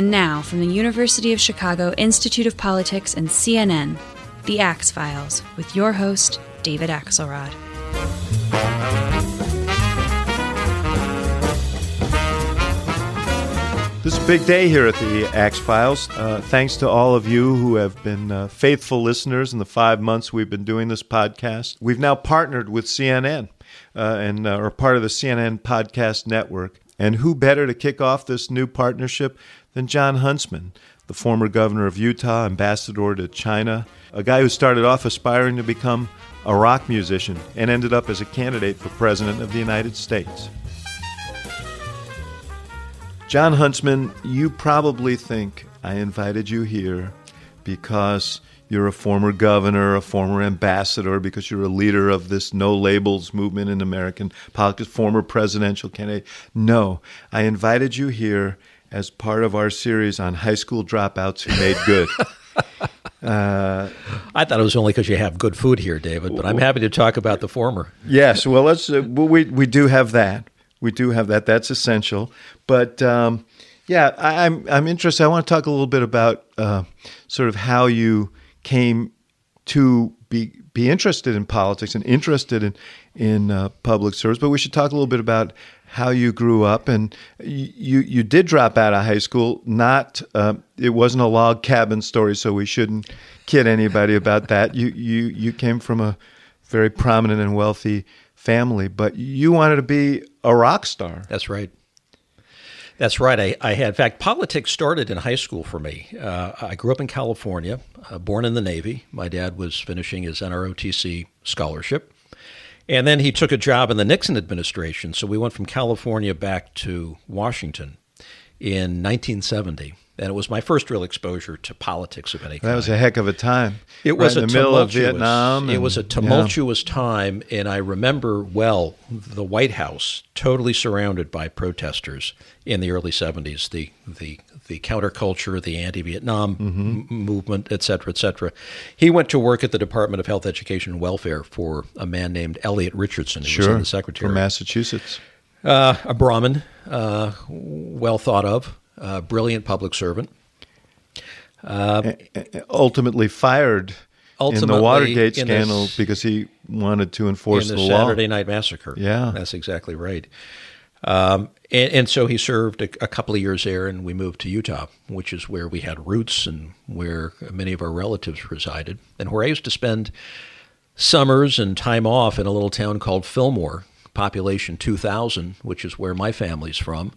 And now, from the University of Chicago Institute of Politics and CNN, The Axe Files, with your host, David Axelrod. This is a big day here at the Axe Files. Uh, thanks to all of you who have been uh, faithful listeners in the five months we've been doing this podcast. We've now partnered with CNN uh, and uh, are part of the CNN Podcast Network. And who better to kick off this new partnership than Jon Huntsman, the former governor of Utah, ambassador to China, a guy who started off aspiring to become a rock musician and ended up as a candidate for president of the United States. Jon Huntsman, you probably think I invited you here because you're a former governor, a former ambassador, because you're a leader of this no labels movement in American politics, former presidential candidate. No, I invited you here as part of our series on high school dropouts who made good. Uh, I thought it was only because you have good food here, David, but I'm happy to talk about the former. Yes, well, let's. Uh, we we do have that. We do have that. That's essential. But um, yeah, I, am I'm, I'm interested. I want to talk a little bit about uh, sort of how you came to be be interested in politics and interested in in uh, public service. But we should talk a little bit about how you grew up and you you did drop out of high school. Not uh, it wasn't a log cabin story, so we shouldn't kid anybody about that. You you you came from a very prominent and wealthy family, but you wanted to be a rock star. That's right. That's right. I, I had, in fact, politics started in high school for me. Uh, I grew up in California, uh, born in the Navy. My dad was finishing his NROTC scholarship. And then he took a job in the Nixon administration. So we went from California back to Washington in 1970 and it was my first real exposure to politics of any kind. That was a heck of a time. It was right in the middle of Vietnam. And, it was a tumultuous yeah. time, and I remember well the White House totally surrounded by protesters in the early '70s. The the the counterculture, the anti-Vietnam mm-hmm. m- movement, et cetera, et cetera. He went to work at the Department of Health, Education, and Welfare for a man named Elliot Richardson, who sure, was the secretary from Massachusetts. Uh, a Brahmin, uh, well thought of uh, brilliant public servant. Uh, ultimately fired ultimately in the Watergate in scandal this, because he wanted to enforce the, the, law. Saturday Night Massacre. Yeah, that's exactly right. Um, and, and, so he served a, a, couple of years there, and we moved to Utah, which is where we had roots and where many of our relatives resided, and where I used to spend summers and time off in a little town called Fillmore, population 2,000, which is where my family's from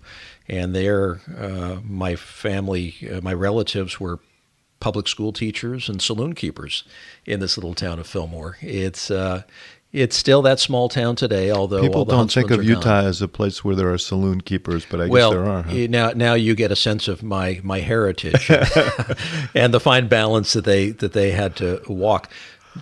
and there, uh, my family, uh, my relatives were public school teachers and saloon keepers in this little town of Fillmore. It's uh, it's still that small town today, although people don't think of Utah gone. as a place where there are saloon keepers, but I well, guess there are. Huh? Now, now you get a sense of my my heritage and the fine balance that they that they had to walk.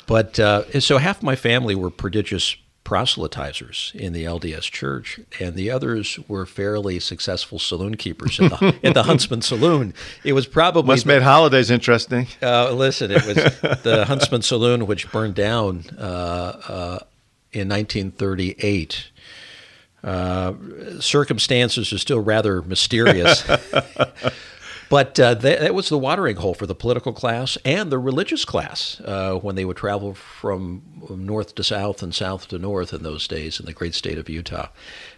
But uh, so half my family were prodigious proselytizers in the LDS Church, and the others were fairly successful saloon keepers in the, in the Huntsman Saloon. It was probably must made holidays interesting. Uh, listen, it was the Huntsman Saloon, which burned down uh, uh, in 1938. Uh, circumstances are still rather mysterious. But uh, that, that, was the watering hole for the political class and the religious class uh, when they would travel from north to south and south to north in those days in the great state of Utah.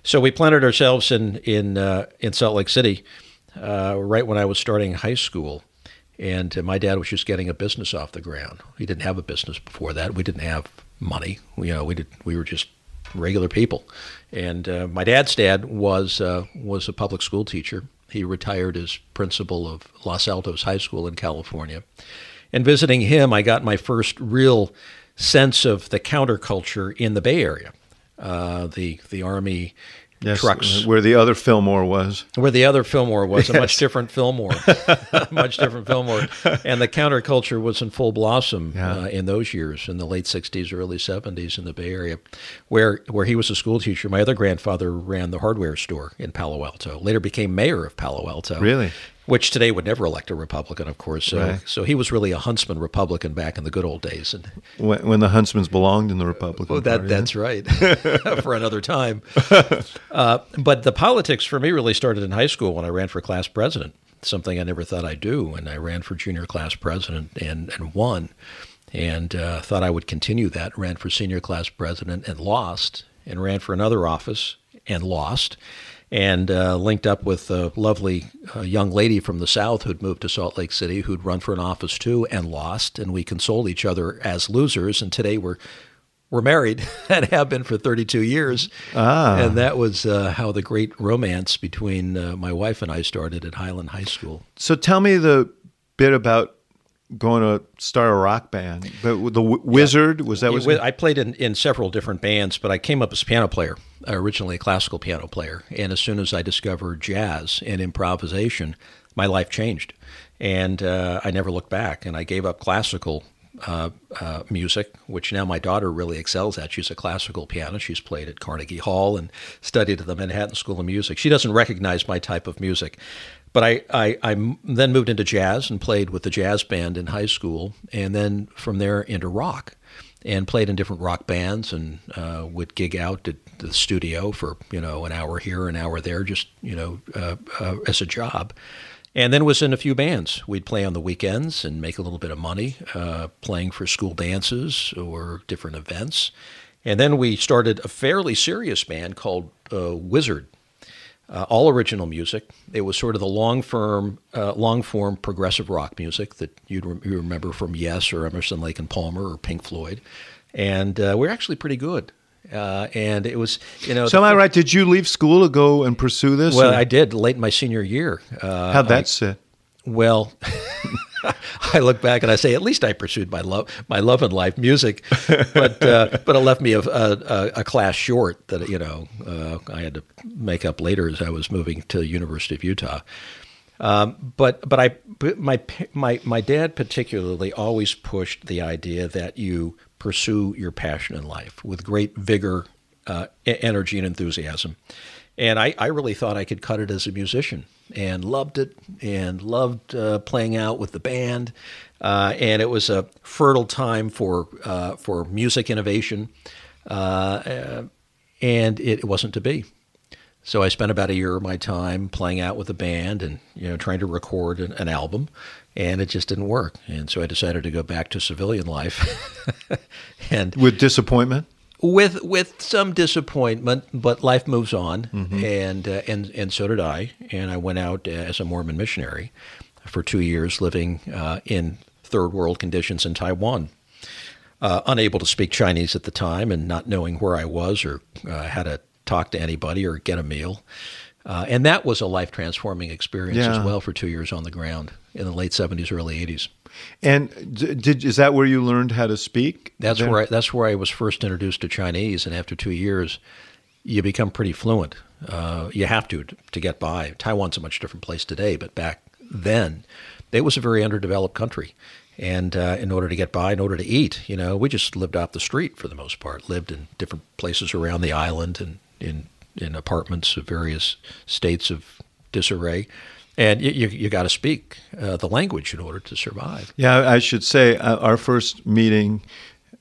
So we planted ourselves in in uh, in Salt Lake City uh, right when I was starting high school. And uh, my dad was just getting a business off the ground. He didn't have a business before that. We didn't have money. We, you know, we did. We were just regular people. And uh, my dad's dad was was a public school teacher he retired as principal of Los Altos High School in California. And visiting him, I got my first real sense of the counterculture in the Bay Area. Uh, the the Army yes, trucks. Where the other Fillmore was. Where the other Fillmore was, yes. a much different Fillmore. much different Fillmore. And the counterculture was in full blossom yeah. uh, in those years, in the late 60s, early 70s in the Bay Area, where, where he was a school teacher. My other grandfather ran the hardware store in Palo Alto, later became mayor of Palo Alto. Really? Which today would never elect a Republican, of course. So, right. so he was really a Huntsman Republican back in the good old days. And when, when the Huntsmans belonged in the Republican well, that, Party, That's right, for another time. Uh, but the politics for me really started in high school when I ran for class president. something I never thought I'd do. And I ran for junior class president and, and won. And uh, thought I would continue that. Ran for senior class president and lost. And ran for another office and lost. And uh, linked up with a lovely uh, young lady from the South who'd moved to Salt Lake City, who'd run for an office too and lost. And we consoled each other as losers. And today we're we're married and have been for 32 years. Ah. And that was uh, how the great romance between uh, my wife and I started at Highland High School. So tell me the bit about going to start a rock band. But the w- Wizard was that was I played in, in several different bands, but I came up as a piano player, originally a classical piano player. And as soon as I discovered jazz and improvisation, my life changed. And uh, I never looked back. And I gave up classical uh, uh, music, which now my daughter really excels at. She's a classical pianist. She's played at Carnegie Hall and studied at the Manhattan School of Music. She doesn't recognize my type of music. But I, I, I then moved into jazz and played with the jazz band in high school, and then from there into rock and played in different rock bands and uh, would gig out at the studio for you know an hour here, an hour there, just you know uh, uh, as a job. And then was in a few bands. We'd play on the weekends and make a little bit of money uh, playing for school dances or different events. And then we started a fairly serious band called uh, Wizard, uh, all original music. It was sort of the long form, uh, long form progressive rock music that you'd re- you remember from Yes or Emerson, Lake and Palmer or Pink Floyd. And uh, we're actually pretty good. Uh, and it was, you know. So am I right? Did you leave school to go and pursue this? Well, or? I did late in my senior year. Uh, How'd that I, sit? Well, I look back and I say, at least I pursued my love, my love in life, music, but uh, but it left me a, a, a, class short that you know uh, I had to make up later as I was moving to the University of Utah. Um, but but I my my my dad particularly always pushed the idea that you pursue your passion in life with great vigor, uh, energy, and enthusiasm. And I, I really thought I could cut it as a musician and loved it and loved uh, playing out with the band. Uh, and it was a fertile time for, uh, for music innovation. Uh, and it wasn't to be. So I spent about a year of my time playing out with the band and you know trying to record an, an album, and it just didn't work. And so I decided to go back to civilian life. and with disappointment, with with some disappointment, but life moves on, mm-hmm. and uh, and and so did I. And I went out as a Mormon missionary for two years, living uh, in third world conditions in Taiwan. Uh, unable to speak Chinese at the time, and not knowing where I was or uh, how to talk to anybody or get a meal. Uh, and that was a life transforming experience yeah. as well for two years on the ground in the late 70s, early 80s. And did is that where you learned how to speak? That's where I, that's where I was first introduced to Chinese, and after two years, you become pretty fluent. Uh, you have to to get by. Taiwan's a much different place today, but back then, it was a very underdeveloped country. And uh, in order to get by, in order to eat, you know, we just lived off the street for the most part. Lived in different places around the island and in in apartments of various states of disarray. And you, you, you got to speak uh, the language in order to survive. Yeah, I should say uh, our first meeting,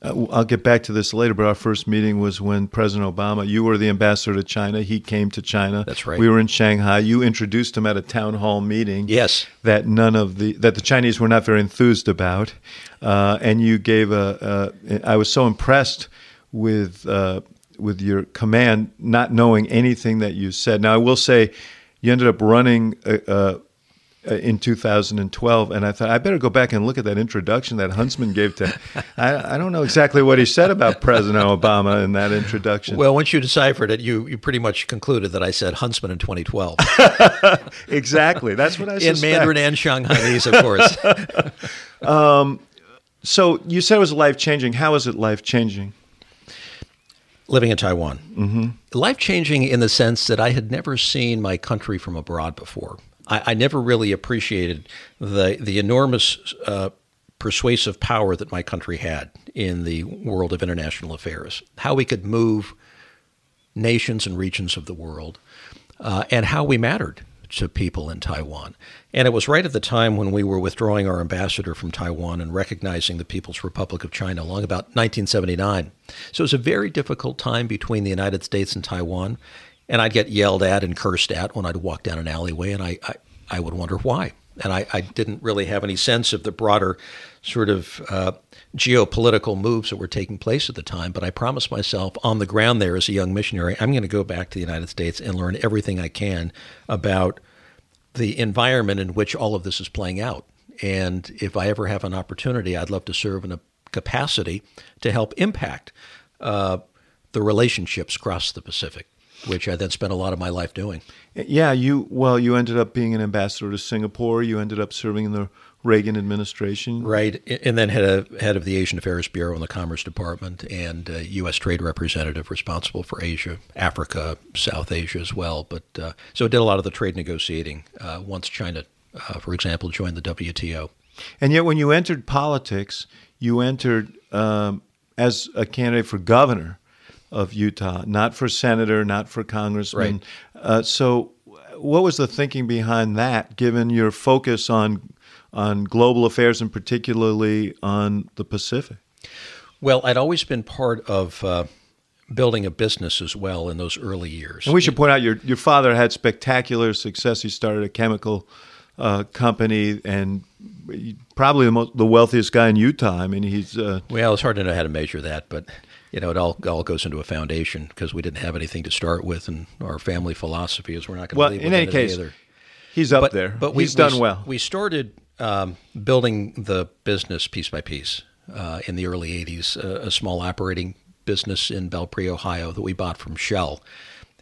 uh, I'll get back to this later, but our first meeting was when President Obama, you were the ambassador to China. He came to China. That's right. We were in Shanghai. You introduced him at a town hall meeting. Yes. That none of the, that the Chinese were not very enthused about. Uh, and you gave a, a, I was so impressed with uh, with your command, not knowing anything that you said. Now, I will say, you ended up running uh, uh, in 2012, and I thought I better go back and look at that introduction that Huntsman gave to. I, I, don't know exactly what he said about President Obama in that introduction. Well, once you deciphered it, you you pretty much concluded that I said Huntsman in 2012. exactly, that's what I said in Mandarin and Shanghainese, of course. um, so you said it was life changing. How is it life changing? Living in Taiwan. Mm-hmm. Life changing in the sense that I had never seen my country from abroad before. I, I never really appreciated the the enormous uh, persuasive power that my country had in the world of international affairs. How we could move nations and regions of the world, uh, and how we mattered to people in Taiwan. And it was right at the time when we were withdrawing our ambassador from Taiwan and recognizing the People's Republic of China, along about 1979. So it was a very difficult time between the United States and Taiwan. And I'd get yelled at and cursed at when I'd walk down an alleyway. And I, I, I would wonder why. And I, I didn't really have any sense of the broader sort of uh, geopolitical moves that were taking place at the time. But I promised myself on the ground there as a young missionary, I'm going to go back to the United States and learn everything I can about the environment in which all of this is playing out. And if I ever have an opportunity, I'd love to serve in a capacity to help impact uh, the relationships across the Pacific, which I then spent a lot of my life doing. Yeah, you well, you ended up being an ambassador to Singapore. You ended up serving in the Reagan administration, right? And then head of head of the Asian Affairs Bureau in the Commerce Department, and uh, U.S. Trade Representative responsible for Asia, Africa, South Asia as well. But uh, so did a lot of the trade negotiating uh, once China, uh, for example, joined the WTO. And yet, when you entered politics, you entered um, as a candidate for governor of Utah, not for senator, not for congressman. Right. Uh, so, what was the thinking behind that, given your focus on on global affairs and particularly on the Pacific? Well, I'd always been part of uh, building a business as well in those early years. And we should point out your your father had spectacular success. He started a chemical uh, company and probably the, most, the wealthiest guy in Utah. I mean, he's uh, well. It's hard to know how to measure that, but you know, it all all goes into a foundation because we didn't have anything to start with, and our family philosophy is we're not going to. Well, leave in any case, either. he's up but, there. But he's we, done we, well. We started um, building the business piece by piece uh, in the early '80s. Uh, a small operating business in Belpre, Ohio, that we bought from Shell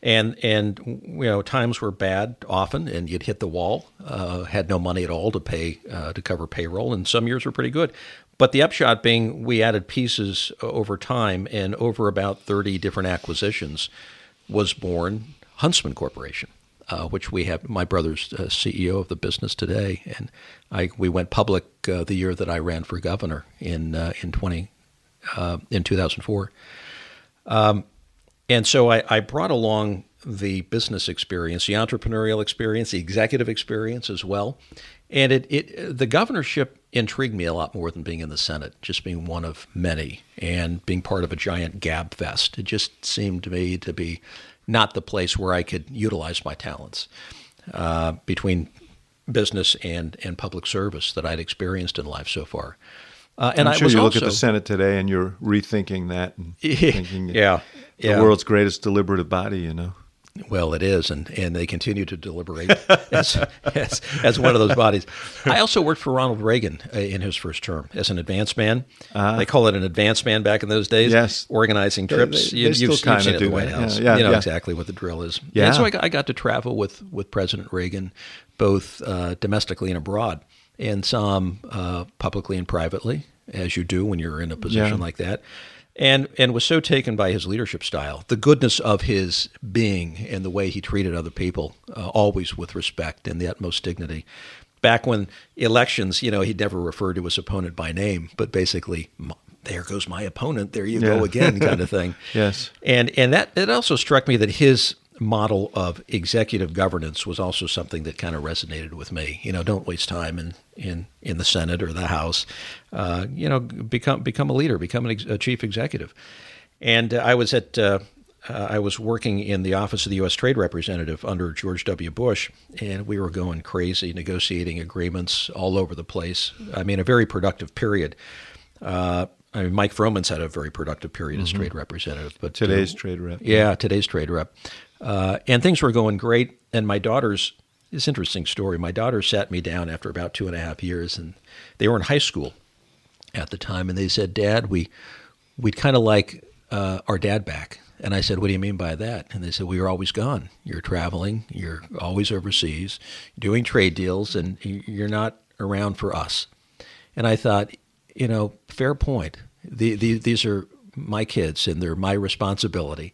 and and you know times were bad often, and you'd hit the wall. Uh, had no money at all to pay uh, to cover payroll, and some years were pretty good. But the upshot being, we added pieces over time, and over about thirty different acquisitions, was born Huntsman Corporation, uh, which we have. My brother's uh, CEO of the business today, and I we went public uh, the year that I ran for governor in uh, in twenty in two thousand four. Um, and so I, I, brought along the business experience, the entrepreneurial experience, the executive experience as well. And it, it the governorship intrigued me a lot more than being in the Senate, just being one of many and being part of a giant gab fest. It just seemed to me to be not the place where I could utilize my talents uh, between business and, and public service that I'd experienced in life so far. Uh, and I'm sure you look at the Senate today and you're rethinking that and thinking, yeah, the yeah. world's greatest deliberative body, you know. Well, it is, and, and they continue to deliberate as, as, as, one of those bodies. I also worked for Ronald Reagan uh, in his first term as an advance man. Uh, they call it an advance man back in those days. Yes, organizing trips. They, they, you, have seen it do at the White House. Yeah, yeah, you know yeah. exactly what the drill is. Yeah. And so I got, I got to travel with with President Reagan, both uh, domestically and abroad, and some uh, publicly and privately, as you do when you're in a position Yeah. like that and and was so taken by his leadership style, the goodness of his being, and the way he treated other people, uh, always with respect and the utmost dignity. Back when elections, you know, he'd never refer to his opponent by name, but basically, there goes my opponent, there you Yeah. go again, kind of thing. Yes. And and that it also struck me that his model of executive governance was also something that kind of resonated with me. You know, don't waste time in in, in the Senate or the House. Uh, you know, become become a leader, become an ex- a chief executive. And uh, I was at uh, uh, I was working in the office of the U.S. Trade Representative under George W. Bush, and we were going crazy, negotiating agreements all over the place. I mean, a very productive period. Uh, I mean, Mike Froman's had a very productive period as trade representative, but uh, Today's trade rep. yeah, today's trade rep. Uh, and things were going great. And my daughter's, this interesting story. My daughter sat me down after about two and a half years, and they were in high school at the time, and they said, "Dad, we we'd kind of like uh, our dad back." And I said, "What do you mean by that?" And they said, "We were always gone. You're traveling. You're always overseas, doing trade deals, and you're not around for us." And I thought, you know, fair point. The, the, these are my kids, and they're my responsibility.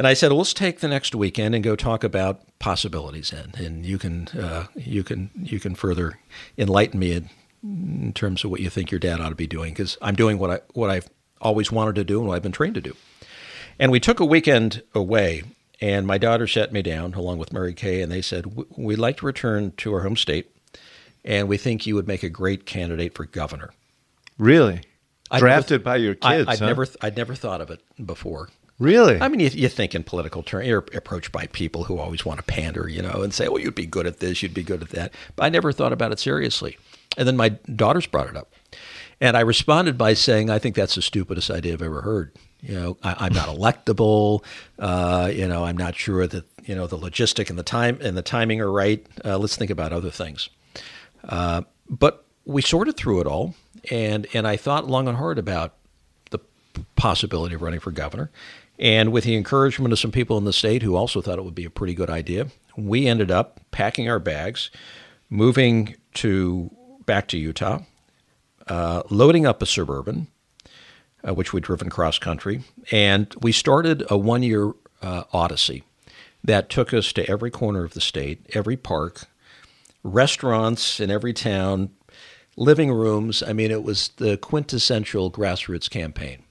And I said, well, let's take the next weekend and go talk about possibilities, and and you can uh, you can you can further enlighten me in, in terms of what you think your dad ought to be doing, because I'm doing what I what I've always wanted to do and what I've been trained to do. And we took a weekend away, and my daughter sat me down along with Mary Kay, and they said, we'd like to return to our home state, and we think you would make a great candidate for governor. Really? Drafted by your kids? I'd huh? never, I'd never thought of it before. Really? I mean, you, you think in political terms, you're approached by people who always want to pander, you know, and say, well, you'd be good at this, you'd be good at that. But I never thought about it seriously. And then my daughters brought it up. And I responded by saying, I think that's the stupidest idea I've ever heard. You know, I, am not electable. Uh, you know, I'm not sure that you know the logistic and the time and the timing are right. Uh, let's think about other things. Uh, but we sorted through it all, and and I thought long and hard about the possibility of running for governor. And with the encouragement of some people in the state who also thought it would be a pretty good idea, we ended up packing our bags, moving to back to Utah, uh, loading up a suburban, uh, which we'd driven cross country, and we started a one year uh, odyssey that took us to every corner of the state, every park, restaurants in every town, living rooms. I mean, it was the quintessential grassroots campaign.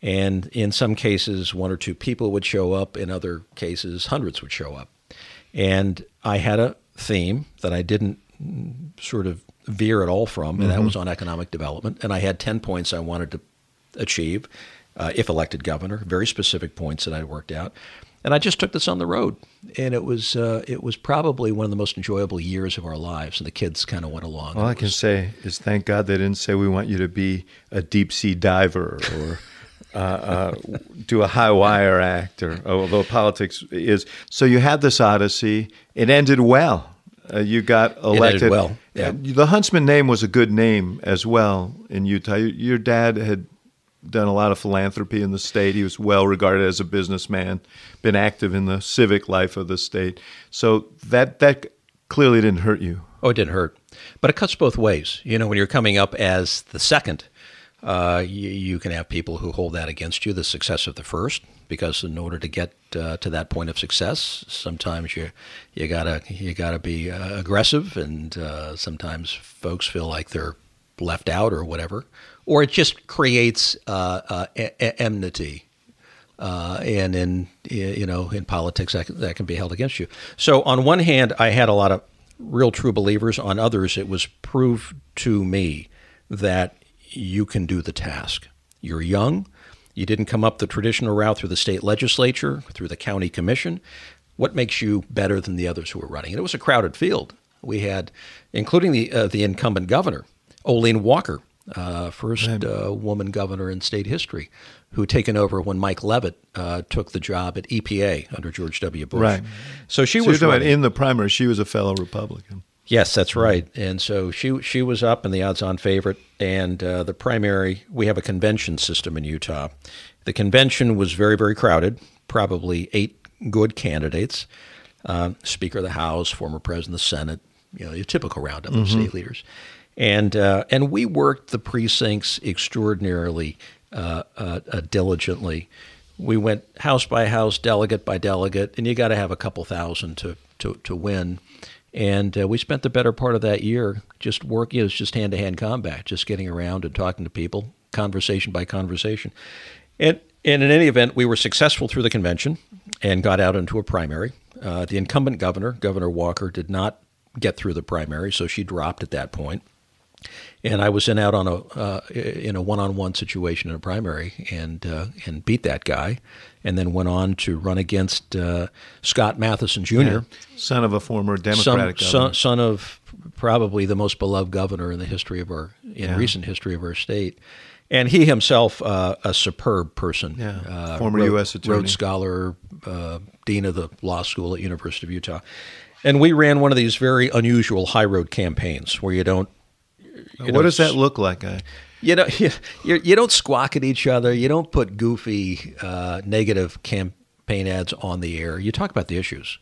And in some cases, one or two people would show up. In other cases, hundreds would show up. And I had a theme that I didn't sort of veer at all from, and mm-hmm. that was on economic development. And I had 10 points I wanted to achieve uh, if elected governor, very specific points that I worked out. And I just took this on the road, and it was uh, it was probably one of the most enjoyable years of our lives. And the kids kind of went along. All I can say is thank God they didn't say we want you to be a deep sea diver or uh, uh, do a high wire act, or although politics is. So you had this odyssey. It ended well. Uh, you got elected. well, yeah. The Huntsman name was a good name as well in Utah. Your dad had done a lot of philanthropy in the state. He was well regarded as a businessman, been active in the civic life of the state. So that that clearly didn't hurt you. Oh, it didn't hurt, but it cuts both ways. You know, when you're coming up as the second uh, you, you, can have people who hold that against you, the success of the first, because in order to get uh, to that point of success, sometimes you you gotta you gotta be uh, aggressive, and uh, sometimes folks feel like they're left out or whatever, or it just creates uh, uh, a- enmity. and in you know in politics that, that can be held against you. So on one hand, I had a lot of real true believers. On others, it was proved to me that you can do the task. You're young. You didn't come up the traditional route through the state legislature, through the county commission. What makes you better than the others who were running? And it was a crowded field. We had, including the uh, the incumbent governor, Olene Walker, uh, first uh, woman governor in state history, who had taken over when Mike Leavitt uh, took the job at EPA under George W. Bush. Right. So she so was in the primary. She was a fellow Republican. Yes, that's right. And so she she was up in the odds-on favorite, and uh, the primary. We have a convention system in Utah. The convention was very very crowded. Probably eight good candidates: uh, Speaker of the House, former President of the Senate. You know, your typical roundup mm-hmm. of state leaders. And uh, and we worked the precincts extraordinarily uh, uh, uh, diligently. We went house by house, delegate by delegate, and you got to have a couple thousand to to, to win. And uh, we spent the better part of that year just working. It was just hand to hand combat, just getting around and talking to people, conversation by conversation. And, and in any event, we were successful through the convention and got out into a primary. Uh, the incumbent governor, Governor Walker, did not get through the primary, so she dropped at that point. and I was in out on a uh, in a one on one situation in a primary and uh, and beat that guy, and then went on to run against uh, Scott Matheson Jr., yeah. son of a former Democratic son, governor, son, son, of probably the most beloved governor in the history of our in yeah. recent history of our state. And he himself, uh, a superb person, yeah. Uh, former Rhodes, U.S. attorney, Rhodes Scholar, uh, dean of the law school at University of Utah. And we ran one of these very unusual high road campaigns where you don't what know, does that look like? I, you know, you, you, don't squawk at each other. You don't put goofy, uh, negative campaign ads on the air. You talk about the issues.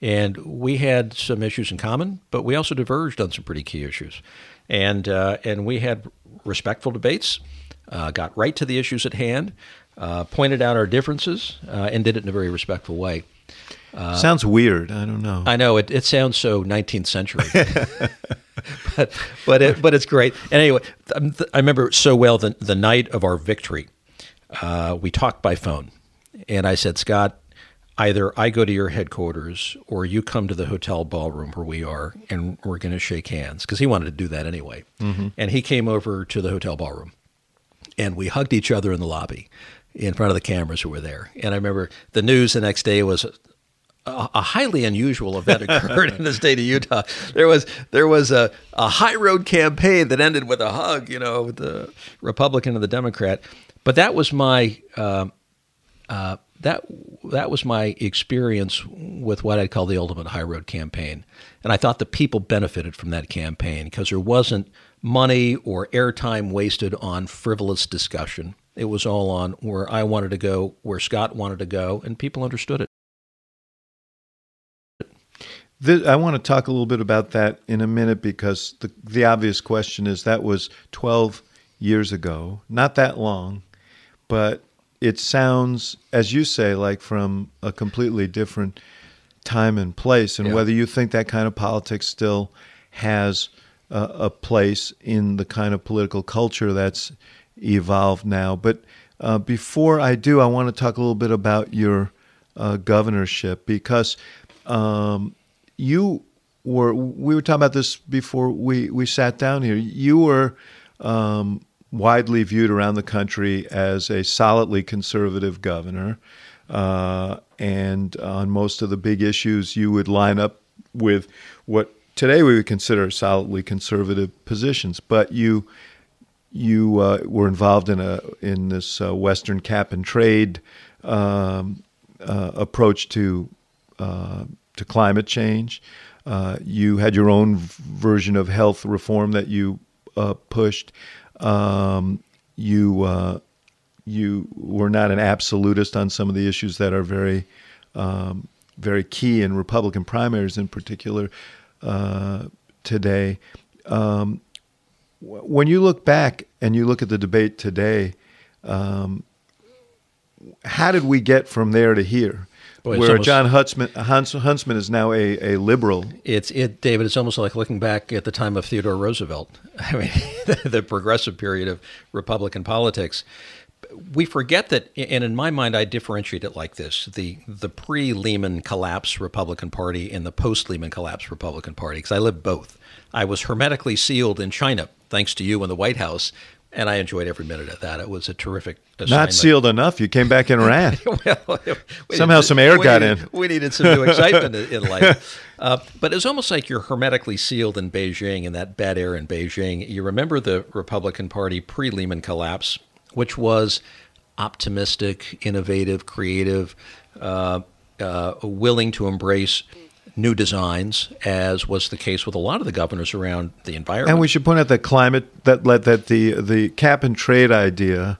And we had some issues in common, but we also diverged on some pretty key issues. And, uh, and we had respectful debates, uh, got right to the issues at hand, uh, pointed out our differences, uh, and did it in a very respectful way. Uh, sounds weird. I don't know. I know it. It sounds so 19th century, but but it, but it's great. And anyway, I remember so well the the night of our victory. Uh, we talked by phone, and I said, Scott, either I go to your headquarters or you come to the hotel ballroom where we are, and we're going to shake hands because he wanted to do that anyway. Mm-hmm. And he came over to the hotel ballroom, and we hugged each other in the lobby in front of the cameras who were there. And I remember the news the next day was a, highly unusual event occurred in the state of Utah. There was there was a, a high road campaign that ended with a hug, you know, with the Republican and the Democrat. But that was my uh, uh, that that was my experience with what I'd call the ultimate high road campaign, and I thought the people benefited from that campaign because there wasn't money or airtime wasted on frivolous discussion. It was all on where I wanted to go, where Scott wanted to go, and people understood it. This, I want to talk a little bit about that in a minute because the the obvious question is that was 12 years ago, not that long, but it sounds, as you say, like from a completely different time and place, and Yeah. whether you think that kind of politics still has a, a place in the kind of political culture that's evolved now. But uh, before I do, I want to talk a little bit about your uh, governorship because um, you were. We were talking about this before we we sat down here. You were. Um, widely viewed around the country as a solidly conservative governor. Uh, and on most of the big issues, you would line up with what today we would consider solidly conservative positions. But you you uh, were involved in a in this uh, Western cap and trade um, uh, approach to uh, to climate change. Uh, you had your own version of health reform that you uh, pushed. Um, you uh, you were not an absolutist on some of the issues that are very um, very key in Republican primaries, in particular uh, today. Um, when you look back and you look at the debate today, um, how did we get from there to here? Boy, where almost- Jon Huntsman, Hunts, Huntsman is now a, a liberal. It's it, David. It's almost like looking back at the time of Theodore Roosevelt. I mean, the, the progressive period of Republican politics. We forget that, and in my mind, I differentiate it like this: the the pre-Lehman collapse Republican Party and the post-Lehman collapse Republican Party. Because I lived both. I was hermetically sealed in China, thanks to you in the White House, and I enjoyed every minute of that. It was a terrific. Not sealed enough. You came back and ran. well, we Somehow some air got needed- in. We needed some new excitement in in life. Uh, but it's almost like you're hermetically sealed in Beijing and that bad air in Beijing. You remember the Republican Party pre Lehman collapse, which was optimistic, innovative, creative, uh, uh, willing to embrace new designs, as was the case with a lot of the governors around the environment. And we should point out that climate that that the the cap and trade idea,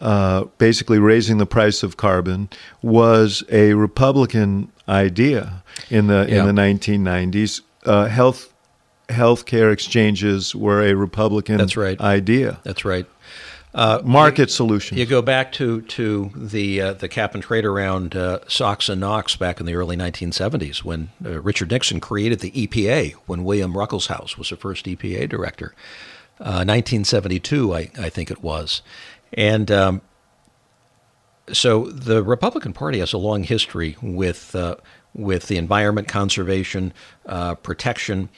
uh, basically raising the price of carbon, was a Republican idea in the Yeah. in the 1990s. Uh, health healthcare exchanges were a Republican That's right. idea. That's right. Market solutions. You go back to to the uh, the cap and trade around uh, SOx and NOx back in the early 1970s when uh, Richard Nixon created the EPA when William Ruckelshaus was the first EPA director. Uh, 1972, I, I think it was, and um, so the Republican Party has a long history with uh, with the environment conservation, uh, protection.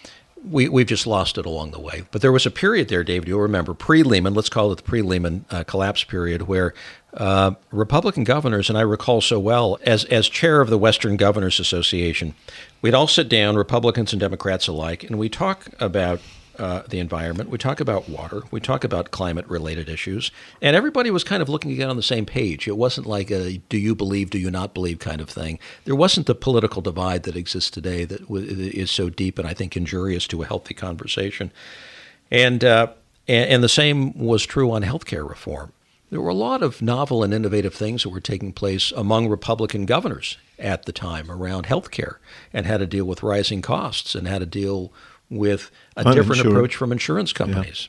We, we've just lost it along the way. But there was a period there, David, you'll remember, pre Lehman, let's call it the pre Lehman uh, collapse period, where uh, Republican governors, and I recall so well, as, as chair of the Western Governors Association, we'd all sit down, Republicans and Democrats alike, and we talk about uh, the environment. We talk about water. We talk about climate related issues. And everybody was kind of looking get on the same page. It wasn't like a do you believe, do you not believe kind of thing. There wasn't the political divide that exists today that is so deep and I think injurious to a healthy conversation. And, uh, and, and the same was true on healthcare reform. There were a lot of novel and innovative things that were taking place among Republican governors at the time around healthcare and how to deal with rising costs and how to deal with a different approach from insurance companies.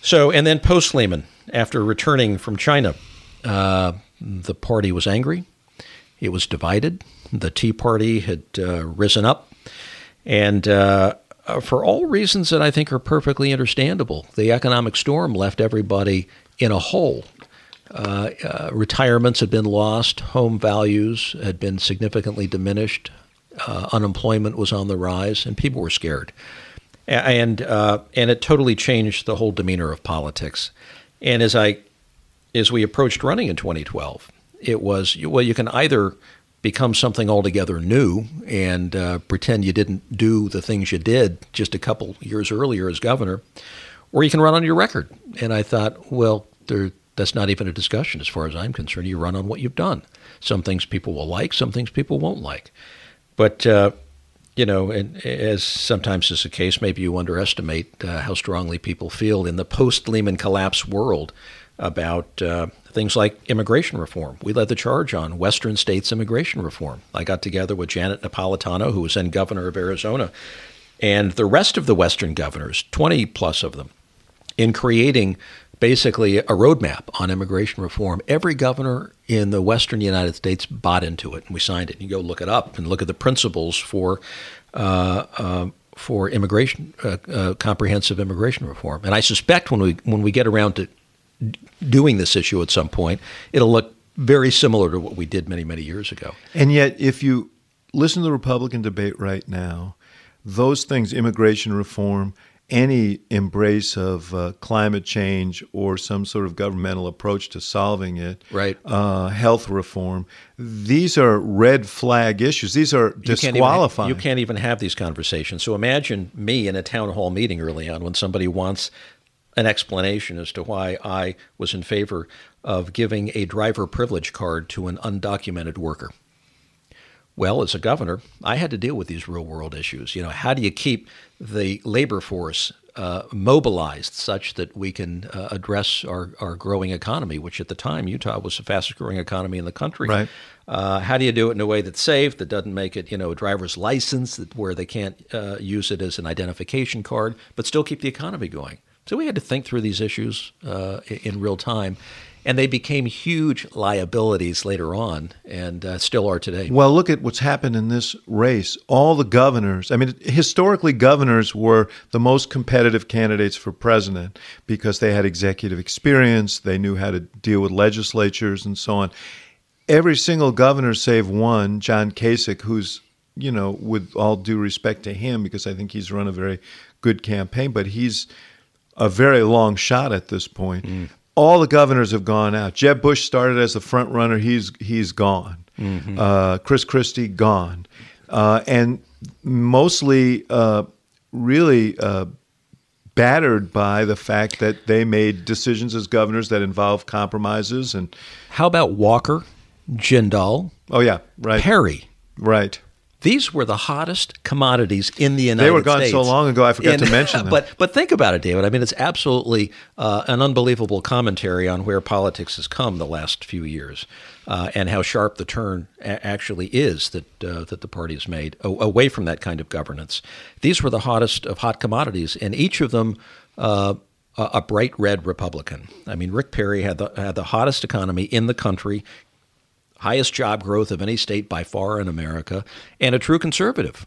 So, and then post Lehman, after returning from China, uh, the party was angry. It was divided. The Tea Party had uh, risen up. And uh, uh, for all reasons that I think are perfectly understandable, the economic storm left everybody in a hole. Uh, uh, retirements had been lost, home values had been significantly diminished, uh, unemployment was on the rise, and people were scared. And uh, and it totally changed the whole demeanor of politics. And as I as we approached running in 2012, it was well, you can either become something altogether new and uh, pretend you didn't do the things you did just a couple years earlier as governor, or you can run on your record. And I thought, well, there, that's not even a discussion as far as I'm concerned. You run on what you've done. Some things people will like, some things people won't like. But uh, you know, and as sometimes is the case, maybe you underestimate uh, how strongly people feel in the post Lehman collapse world about uh, things like immigration reform. We led the charge on Western states' immigration reform. I got together with Janet Napolitano, who was then governor of Arizona, and the rest of the Western governors, 20 plus of them, in creating basically a roadmap on immigration reform. Every governor in the Western United States bought into it, and we signed it. You go look it up and look at the principles for. Uh, uh, for immigration, uh, uh comprehensive immigration reform, and I suspect when we when we get around to doing this issue at some point, it'll look very similar to what we did many, many years ago. And yet, if you listen to the Republican debate right now, those things, immigration reform, any embrace of uh, climate change or some sort of governmental approach to solving it, right? Uh, health reform. These are red flag issues. These are disqualifying. You can't, even, you can't even have these conversations. So imagine me in a town hall meeting early on when somebody wants an explanation as to why I was in favor of giving a driver privilege card to an undocumented worker. Well, as a governor, I had to deal with these real world issues. You know, how do you keep the labor force uh, mobilized such that we can uh, address our, our growing economy, which at the time Utah was the fastest growing economy in the country. Right. Uh, how do you do it in a way that's safe, that doesn't make it, you know, a driver's license, that, where they can't uh, use it as an identification card, but still keep the economy going? So we had to think through these issues uh, in real time. And they became huge liabilities later on and uh, still are today. Well, look at what's happened in this race. All the governors, I mean, historically, governors were the most competitive candidates for president because they had executive experience, they knew how to deal with legislatures and so on. Every single governor, save one, John Kasich, who's you know, with all due respect to him, because I think he's run a very good campaign, but he's a very long shot at this point. Mm. All the governors have gone out. Jeb Bush started as the front runner. He's he's gone. Mm-hmm. Uh, Chris Christie gone, uh, and mostly uh, really uh, battered by the fact that they made decisions as governors that involved compromises. And how about Walker, Jindal? Oh yeah, right. Perry, right. These were the hottest commodities in the United States. They were gone States. so long ago, I forgot and, to mention them. But but think about it, David. I mean, it's absolutely uh, an unbelievable commentary on where politics has come the last few years, uh, and how sharp the turn a- actually is that uh, that the party has made a- away from that kind of governance. These were the hottest of hot commodities, and each of them uh, a bright red Republican. I mean, Rick Perry had the had the hottest economy in the country highest job growth of any state by far in America, and a true conservative.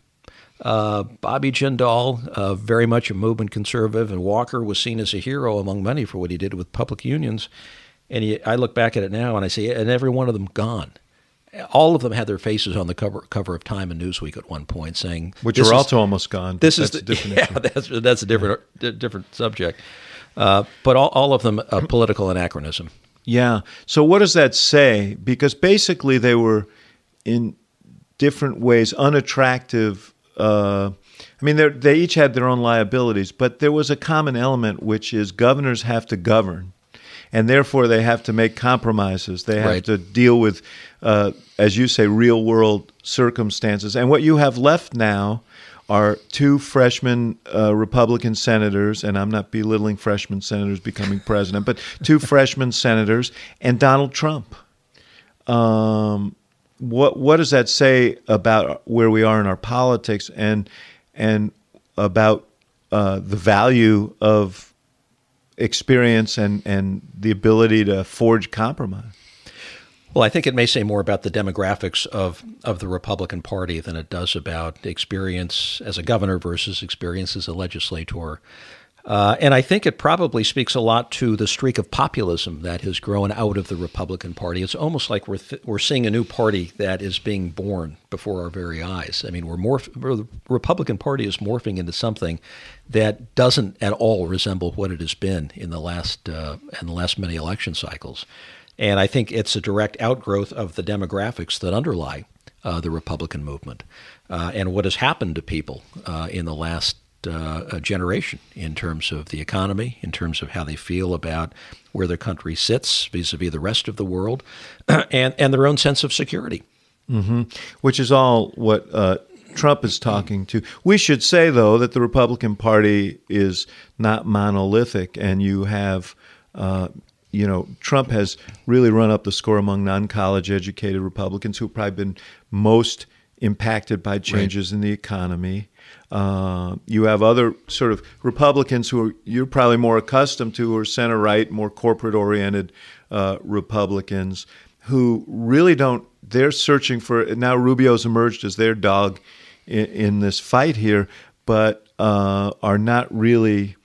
Uh, Bobby Jindal, uh, very much a movement conservative, and Walker was seen as a hero among many for what he did with public unions. And he, I look back at it now and I see, and every one of them gone. All of them had their faces on the cover cover of Time and Newsweek at one point, saying, "Which are also almost gone." This is the, yeah, that's that's a different different subject. Uh, but all, all of them a political anachronism. Yeah. So what does that say? Because basically they were in different ways unattractive. Uh, I mean, they each had their own liabilities, but there was a common element, which is governors have to govern, and therefore they have to make compromises. They have right. to deal with, uh, as you say, real world circumstances. And what you have left now are two freshman uh, Republican senators, and I'm not belittling freshman senators becoming president, but two freshman senators and Donald Trump. Um, what what does that say about where we are in our politics and and about uh, the value of experience and and the ability to forge compromise? Well, I think it may say more about the demographics of, of the Republican Party than it does about experience as a governor versus experience as a legislator. Uh, and I think it probably speaks a lot to the streak of populism that has grown out of the Republican Party. It's almost like we're th- we're seeing a new party that is being born before our very eyes. I mean, we're morph- the Republican Party is morphing into something that doesn't at all resemble what it has been in the last uh, in the last many election cycles. And I think it's a direct outgrowth of the demographics that underlie uh, the Republican movement uh, and what has happened to people uh, in the last uh, generation in terms of the economy, in terms of how they feel about where their country sits vis-a-vis the rest of the world, and and their own sense of security. Mm-hmm. Which is all what uh, Trump is talking to. We should say though that the Republican Party is not monolithic, and you have. Uh, you know, Trump has really run up the score among non-college educated Republicans who've probably been most impacted by changes right. in the economy. Uh, you have other sort of Republicans who are, you're probably more accustomed to, who are center right, more corporate oriented uh, Republicans who really don't. They're searching for now. Rubio's emerged as their dog in, in this fight here, but uh, are not really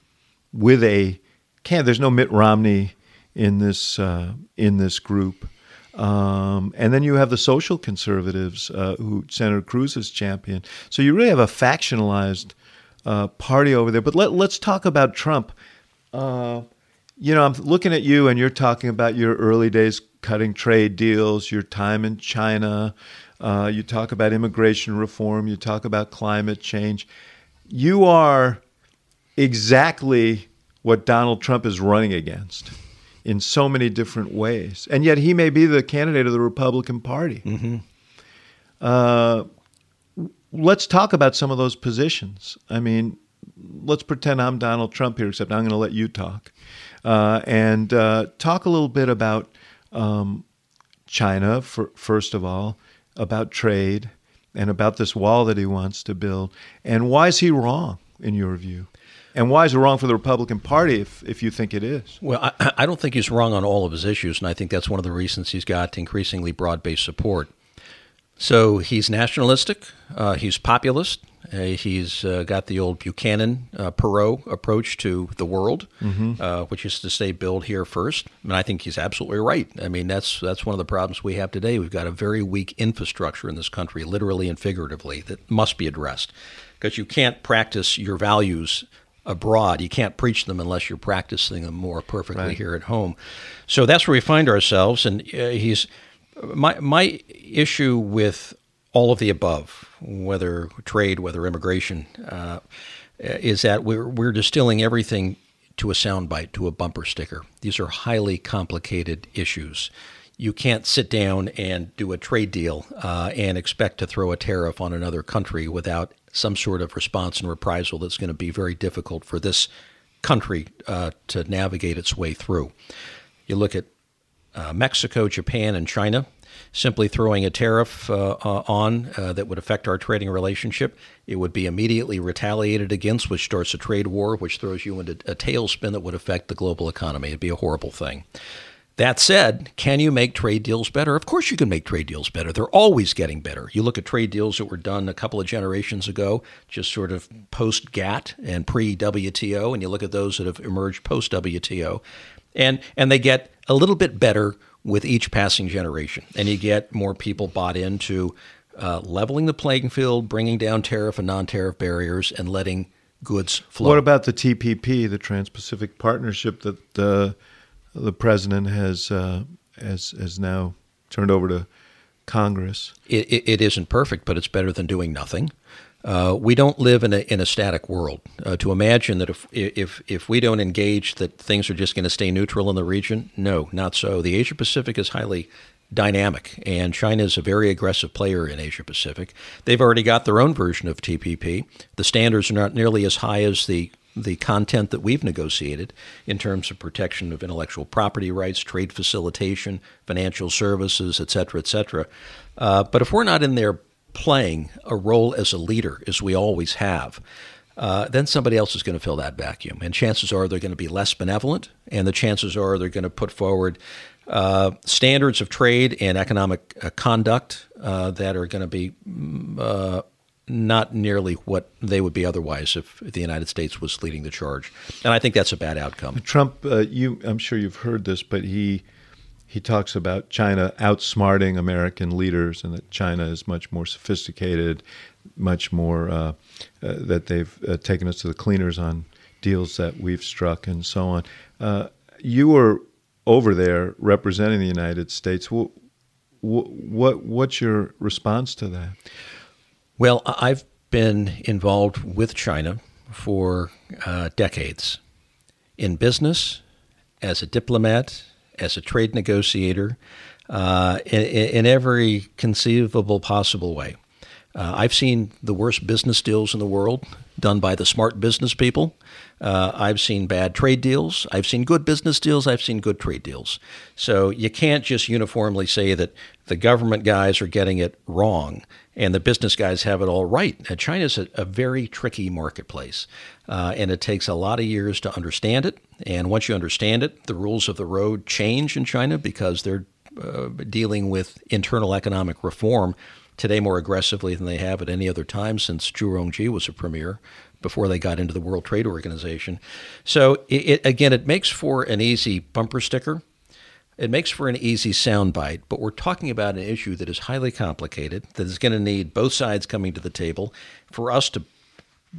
with a. Can't. There's no Mitt Romney in this uh, in this group. Um, and then you have the social conservatives, uh, who Senator Cruz is champion. So you really have a factionalized uh, party over there. But let, us talk about Trump. Uh, you know, I'm looking at you, and you're talking about your early days cutting trade deals, your time in China. Uh, you talk about immigration reform. You talk about climate change. You are exactly what Donald Trump is running against in so many different ways. And yet he may be the candidate of the Republican Party. Mm-hmm. Uh, let's talk about some of those positions. I mean, let's pretend I'm Donald Trump here, except I'm going to let you talk. Uh, and uh, talk a little bit about um, China, for, first of all, about trade, and about this wall that he wants to build. And why is he wrong, in your view? And why is it wrong for the Republican Party if, if you think it is? Well, I, I don't think he's wrong on all of his issues, and I think that's one of the reasons he's got increasingly broad based support. So he's nationalistic, uh, he's populist, uh, he's uh, got the old Buchanan uh, Perot approach to the world, mm-hmm. Uh, which is to say, build here first. And I think he's absolutely right. I mean, that's that's one of the problems we have today. We've got a very weak infrastructure in this country, literally and figuratively, that must be addressed because you can't practice your values abroad. You can't preach them unless you're practicing them more perfectly right. here at home. So that's where we find ourselves. And uh, he's my my issue with all of the above, whether trade, whether immigration, uh, is that we're we're distilling everything to a soundbite, to a bumper sticker. These are highly complicated issues. You can't sit down and do a trade deal uh, and expect to throw a tariff on another country without some sort of response and reprisal that's going to be very difficult for this country uh, to navigate its way through. You look at uh, Mexico, Japan, and China. Simply throwing a tariff uh, uh on uh, that would affect our trading relationship, it would be immediately retaliated against, which starts a trade war, which throws you into a tailspin that would affect the global economy. It'd be a horrible thing. That said, can you make trade deals better? Of course, you can make trade deals better. They're always getting better. You look at trade deals that were done a couple of generations ago, just sort of post GATT and pre WTO, and you look at those that have emerged post WTO, and and they get a little bit better with each passing generation, and you get more people bought into uh, leveling the playing field, bringing down tariff and non-tariff barriers, and letting goods flow. What about the TPP, the Trans-Pacific Partnership that? Uh the president has uh, has has now turned over to Congress. It, it, it isn't perfect, but it's better than doing nothing. Uh, we don't live in a in a static world. Uh, to imagine that if if if we don't engage, that things are just going to stay neutral in the region, no, not so. The Asia Pacific is highly dynamic, and China is a very aggressive player in Asia Pacific. They've already got their own version of TPP. The standards are not nearly as high as the the content that we've negotiated in terms of protection of intellectual property rights, trade facilitation, financial services, et cetera, et cetera. Uh, but if we're not in there playing a role as a leader, as we always have, uh, then somebody else is going to fill that vacuum. And chances are they're going to be less benevolent, and the chances are they're going to put forward uh, standards of trade and economic uh, conduct uh, that are going to be mm, uh, not nearly what they would be otherwise if the United States was leading the charge. And I think that's a bad outcome. Trump, uh, you, I'm sure you've heard this, but he he talks about China outsmarting American leaders and that China is much more sophisticated, much more uh, uh, that they've uh, taken us to the cleaners on deals that we've struck and so on. Uh, you were over there representing the United States. What, what what's your response to that? Well, I've been involved with China for uh, decades in business, as a diplomat, as a trade negotiator, uh, in, in, every conceivable possible way. Uh, I've seen the worst business deals in the world done by the smart business people. Uh, I've seen bad trade deals. I've seen good business deals. I've seen good trade deals. So you can't just uniformly say that the government guys are getting it wrong and the business guys have it all right. China is a, a, very tricky marketplace, uh, and it takes a lot of years to understand it. And once you understand it, the rules of the road change in China because they're uh, dealing with internal economic reform today more aggressively than they have at any other time since Zhu Rongji was a premier before they got into the World Trade Organization. So, it, it, again, it makes for an easy bumper sticker. It makes for an easy soundbite, but we're talking about an issue that is highly complicated, that is going to need both sides coming to the table for us to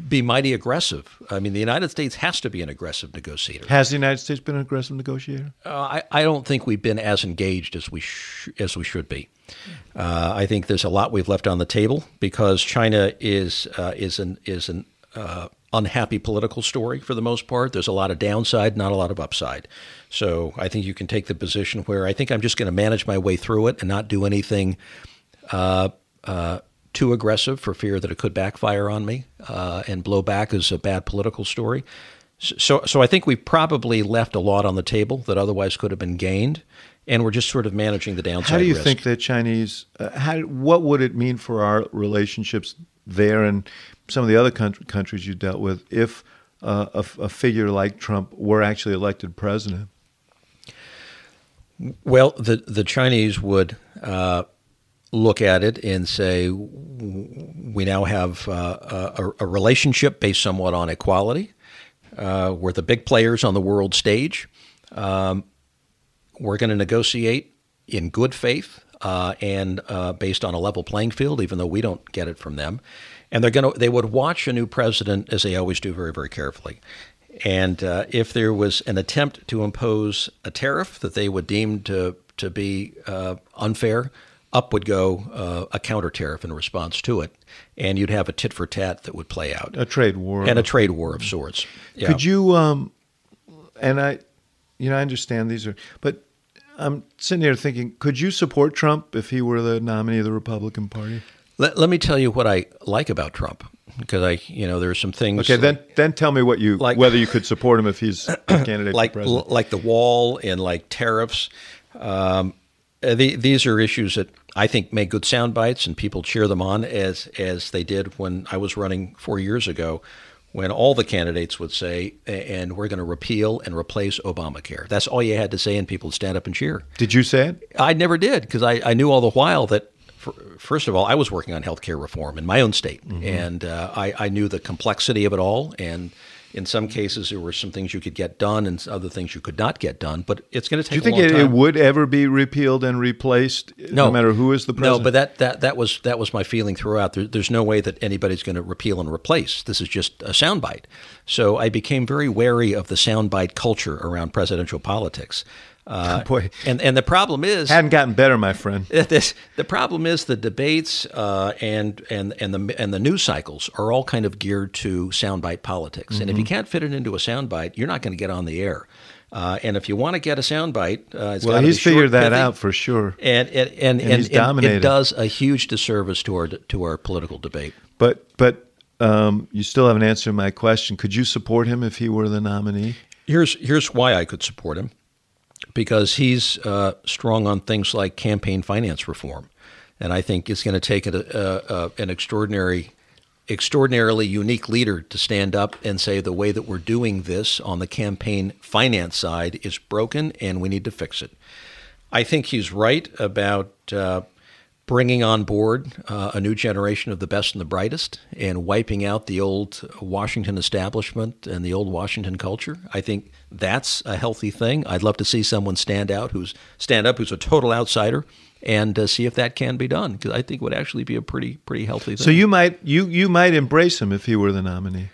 be mighty aggressive. I mean, the United States has to be an aggressive negotiator. Has the United States been an aggressive negotiator? Uh, I, I don't think we've been as engaged as we sh- as we should be. Uh, I think there's a lot we've left on the table because China is uh, is an is an uh, unhappy political story for the most part. There's a lot of downside, not a lot of upside. So I think you can take the position where I think I'm just going to manage my way through it and not do anything uh, uh, too aggressive for fear that it could backfire on me uh, and blow back as a bad political story. So, so I think we probably left a lot on the table that otherwise could have been gained, and we're just sort of managing the downside. How do you risk. think the Chinese? Uh, how, what would it mean for our relationships there and some of the other countries you dealt with if uh, a, a, figure like Trump were actually elected president? Well, the the Chinese would uh, look at it and say we now have uh, a, a, relationship based somewhat on equality. Uh, we're the big players on the world stage. Um, we're going to negotiate in good faith uh, and uh, based on a level playing field, even though we don't get it from them. And they're going to they would watch a new president as they always do very very carefully. And uh, if there was an attempt to impose a tariff that they would deem to to be uh, unfair up would go uh, a counter tariff in response to it and you'd have a tit for tat that would play out. A trade war. And a trade war of sorts yeah. could you um and i you know i understand these are but i'm sitting here thinking could you support trump if he were the nominee of the republican party let, let me tell you what I like about Trump because I, you know, there are some things. Okay, like, then then tell me what you like, whether you could support him if he's a candidate like for president. like the wall and like tariffs. Um, uh, the, these are issues that I think make good sound bites and people cheer them on as as they did when I was running four years ago, when all the candidates would say, "And we're going to repeal and replace Obamacare." That's all you had to say, and people would stand up and cheer. Did you say it? I never did because I, I knew all the while that first of all, I was working on healthcare reform in my own state, mm-hmm. and uh, I, I, knew the complexity of it all. And in some cases, there were some things you could get done, and other things you could not get done. But it's going to take. Do you think it, it, would ever be repealed and replaced, uh, no, no matter who is the president? No, but that, that, that was that was my feeling throughout. There, there's no way that anybody's going to repeal and replace. This is just a soundbite. So I became very wary of the soundbite culture around presidential politics. Uh, Boy, and and the problem is hadn't gotten better, my friend. This, the problem is the debates uh, and and and the and the news cycles are all kind of geared to soundbite politics. Mm-hmm. And if you mm-hmm. can't fit it into a soundbite, you're not going to get on the air. Uh, and if you want to get a soundbite, uh, it's well, he's figured that out for sure. And and and, and, and, and it does a huge disservice to our to our political debate. But but um, you still haven't answered my question. Could you support him if he were the nominee? Here's here's why I could support him because he's uh, strong on things like campaign finance reform, and I think it's going to take a, a, a, an extraordinary, extraordinarily unique leader to stand up and say the way that we're doing this on the campaign finance side is broken and we need to fix it. I think he's right about uh, bringing on board uh, a new generation of the best and the brightest and wiping out the old Washington establishment and the old Washington culture. I think that's a healthy thing. I'd love to see someone stand out who's stand up who's a total outsider and uh, see if that can be done because I think it would actually be a pretty pretty healthy thing. So you might you you might embrace him if he were the nominee.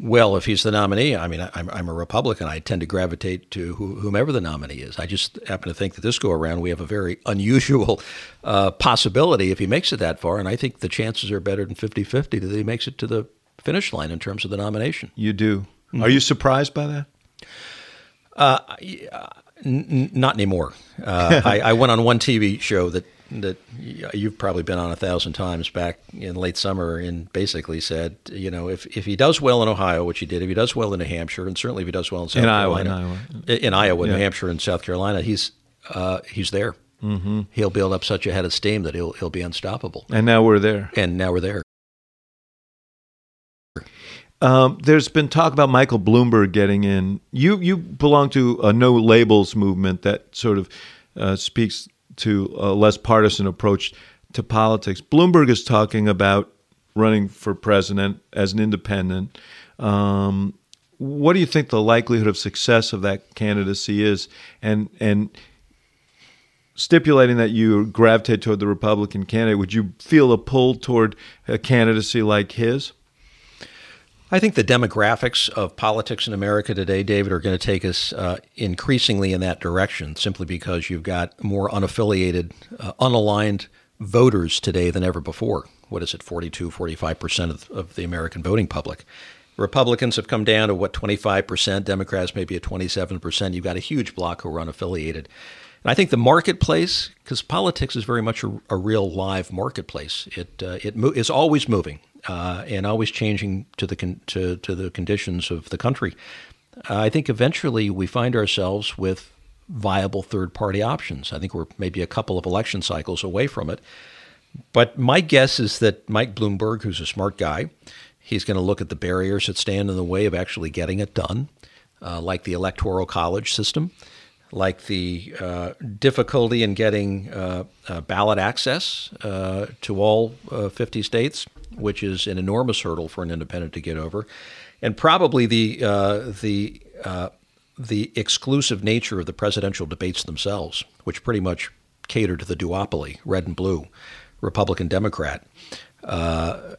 Well, if he's the nominee, I mean, I'm, I'm a Republican. I tend to gravitate to whomever the nominee is. I just happen to think that this go around we have a very unusual uh, possibility if he makes it that far, and I think the chances are better than 50-50 that he makes it to the finish line in terms of the nomination. You do. Mm-hmm. Are you surprised by that? Uh, n- not anymore. Uh, I, I went on one TV show that that you've probably been on a thousand times back in late summer and basically said, you know, if, if he does well in Ohio, which he did, if he does well in New Hampshire, and certainly if he does well in South in Carolina, Iowa, in Iowa, in Iowa yeah. New Hampshire, and South Carolina, he's uh, he's there. Mm-hmm. He'll build up such a head of steam that he'll he'll be unstoppable. And now we're there. And now we're there. Um, there's been talk about Michael Bloomberg getting in. You you belong to a no labels movement that sort of uh, speaks to a less partisan approach to politics. Bloomberg is talking about running for president as an independent. Um, what do you think the likelihood of success of that candidacy is? And and stipulating that you gravitate toward the Republican candidate, would you feel a pull toward a candidacy like his? I think the demographics of politics in America today, David, are going to take us uh, increasingly in that direction simply because you've got more unaffiliated, uh, unaligned voters today than ever before. What is it, 42, 45% of, of the American voting public? Republicans have come down to what, 25%, Democrats maybe at 27%. You've got a huge block who are unaffiliated. And I think the marketplace, because politics is very much a, a, real live marketplace, it, uh, it mo- is always moving uh, and always changing to the con- to, to the conditions of the country. Uh, I think eventually we find ourselves with viable third party options. I think we're maybe a couple of election cycles away from it. But my guess is that Mike Bloomberg, who's a smart guy, he's going to look at the barriers that stand in the way of actually getting it done, uh, like the electoral college system, like the uh, difficulty in getting uh, uh ballot access uh, to all uh, 50 states, which is an enormous hurdle for an independent to get over, and probably the uh, the uh, the exclusive nature of the presidential debates themselves, which pretty much cater to the duopoly, red and blue, Republican Democrat. Uh,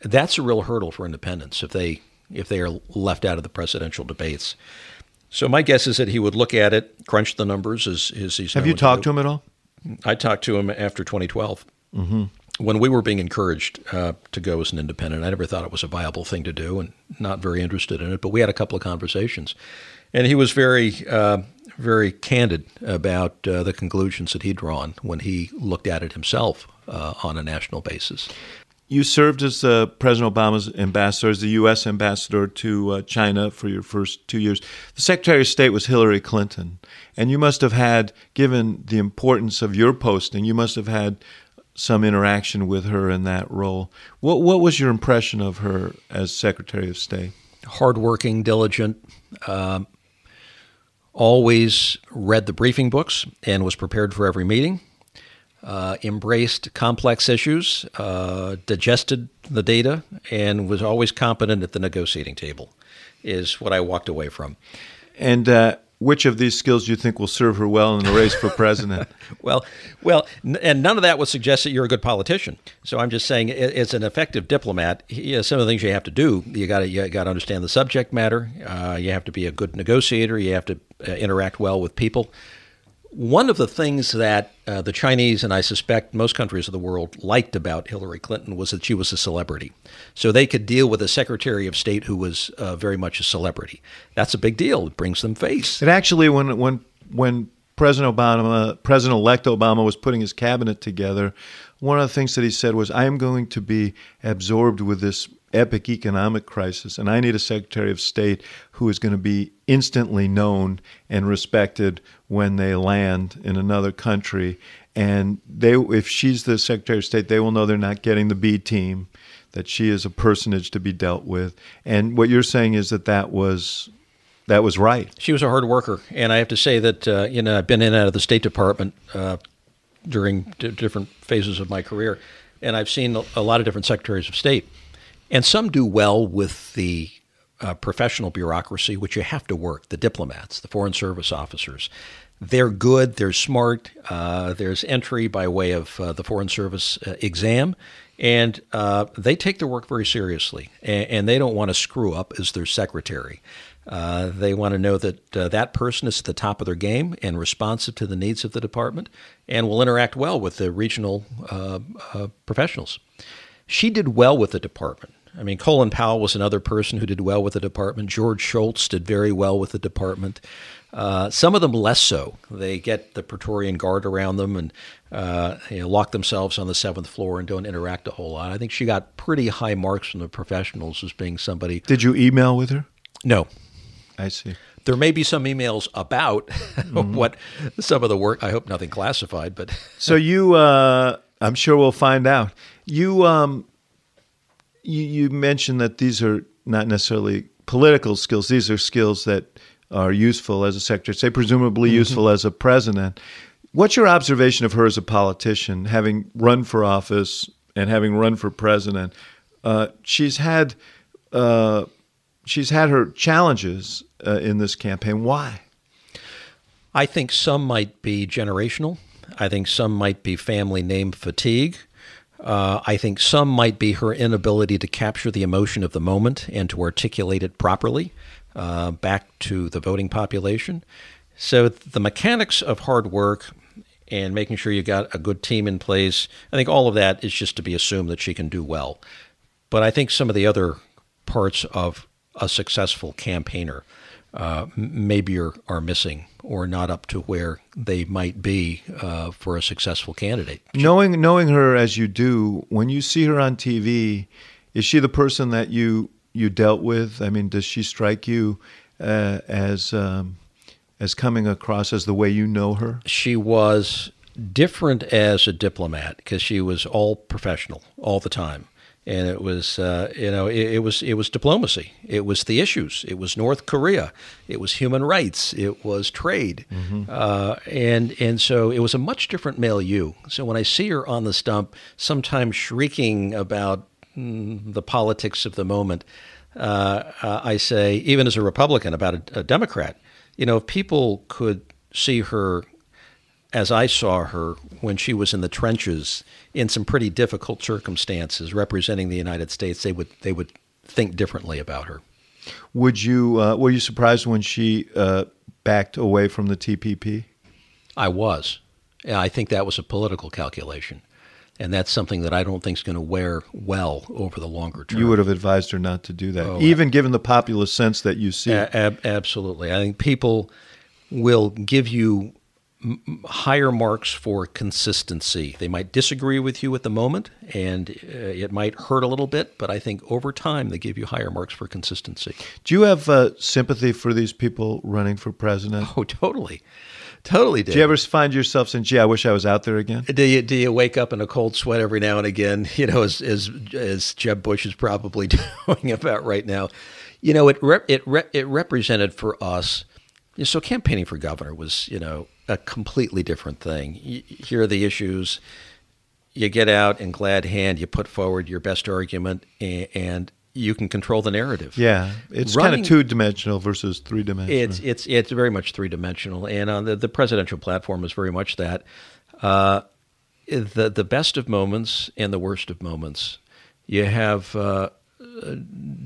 that's a real hurdle for independents if they if they are left out of the presidential debates. So my guess is that he would look at it, crunch the numbers as, as he's. Have you talked to, to him at all? I talked to him after 2012. Mm-hmm when we were being encouraged uh, to go as an independent, I never thought it was a viable thing to do and not very interested in it. But we had a couple of conversations. And he was very, uh, very candid about uh, the conclusions that he'd drawn when he looked at it himself uh, on a national basis. You served as uh, President Obama's ambassador, as the U.S. ambassador to uh, China for your first two years. The Secretary of State was Hillary Clinton. And you must have had, given the importance of your posting, you must have had some interaction with her in that role. What what was your impression of her as Secretary of State? Hardworking, diligent, um, always read the briefing books and was prepared for every meeting. Uh, embraced complex issues, uh, digested the data, and was always competent at the negotiating table. Is what I walked away from. And uh, which of these skills do you think will serve her well in the race for president? well, well, and none of that would suggest that you're a good politician. So I'm just saying, as an effective diplomat, some of the things you have to do, you got to you got to understand the subject matter. Uh, you have to be a good negotiator. You have to uh, interact well with people. One of the things that uh, the Chinese and I suspect most countries of the world liked about Hillary Clinton was that she was a celebrity. So they could deal with a Secretary of State who was uh, very much a celebrity. That's a big deal. It brings them face. And actually, when when when President Obama, President-elect Obama, was putting his cabinet together, one of the things that he said was, "I am going to be absorbed with this epic economic crisis, and I need a Secretary of State who is going to be instantly known and respected when they land in another country. And they, if she's the Secretary of State, they will know they're not getting the B team, that she is a personage to be dealt with. And what you're saying is that that was that was right. She was a hard worker, and I have to say that uh, you know I've been in and out of the State Department uh, during d- different phases of my career, and I've seen a lot of different secretaries of state, and some do well with the uh, professional bureaucracy, which you have to work. The diplomats, the foreign service officers, they're good. They're smart. Uh, there's entry by way of uh, the foreign service uh, exam, and uh, they take their work very seriously, and, and they don't want to screw up as their secretary. Uh, they want to know that uh, that person is at the top of their game and responsive to the needs of the department and will interact well with the regional professionals. She did well with the department. I mean, Colin Powell was another person who did well with the department. George Shultz did very well with the department. Uh, some of them less so. They get the Praetorian Guard around them and uh, you know, lock themselves on the seventh floor and don't interact a whole lot. I think she got pretty high marks from the professionals as being somebody. Did you email with her? No, I see. There may be some emails about mm-hmm. what some of the work. I hope nothing classified, but so you, uh, I'm sure we'll find out. You, um, you, you mentioned that these are not necessarily political skills; these are skills that are useful as a secretary, say presumably mm-hmm. useful as a president. What's your observation of her as a politician, having run for office and having run for president? Uh, she's had uh, she's had her challenges uh, in this campaign. Why? I think some might be generational. I think some might be family name fatigue. Uh, I think some might be her inability to capture the emotion of the moment and to articulate it properly uh, back to the voting population. So the mechanics of hard work and making sure you got a good team in place, I think all of that is just to be assumed that she can do well. But I think some of the other parts of a successful campaigner uh, maybe are, are missing or not up to where they might be uh, for a successful candidate. Knowing knowing her as you do, when you see her on TV, is she the person that you you dealt with? I mean, does she strike you uh, as um, as coming across as the way you know her? She was different as a diplomat because she was all professional all the time and it was uh, you know it, it, was it was diplomacy. It was the issues. It was North Korea. It was human rights. It was trade. Mm-hmm. uh, and and so it was a much different milieu. So when I see her on the stump sometimes shrieking about mm, the politics of the moment uh, uh I say even as a Republican about a, a Democrat you know if people could see her as I saw her when she was in the trenches in some pretty difficult circumstances representing the United States, they would they would think differently about her. Would you uh, were you surprised when she uh, backed away from the TPP? I was. I think that was a political calculation. And that's something that I don't think is going to wear well over the longer term. You would have advised her not to do that, oh, even given the populist sense that you see. A- absolutely. I think people will give you higher marks for consistency. They might disagree with you at the moment, and uh, it might hurt a little bit, but I think over time they give you higher marks for consistency. Do you have uh, sympathy for these people running for president? Oh, totally. Totally Do you ever find yourself saying, "Gee, I wish I was out there again"? Do you do you wake up in a cold sweat every now and again? You know, as as, as Jeb Bush is probably doing about right now. You know, it rep, it re, it represented for us. So campaigning for governor was, you know, a completely different thing. You, here are the issues. You get out in glad hand, you put forward your best argument, and, and you can control the narrative. Yeah, it's Running, kind of two dimensional versus three dimensional. It's it's it's very much three dimensional, and on the, the presidential platform is very much that. Uh, the the best of moments and the worst of moments. You have uh,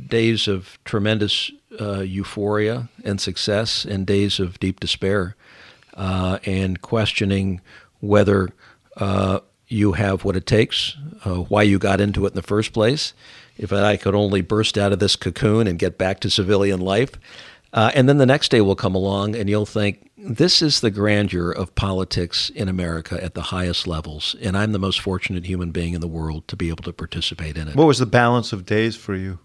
days of tremendous uh, euphoria and success, and days of deep despair uh, and questioning whether uh, you have what it takes, uh, why you got into it in the first place. If I could only burst out of this cocoon and get back to civilian life. Uh, and then the next day will come along and you'll think, this is the grandeur of politics in America at the highest levels. And I'm the most fortunate human being in the world to be able to participate in it. What was the balance of days for you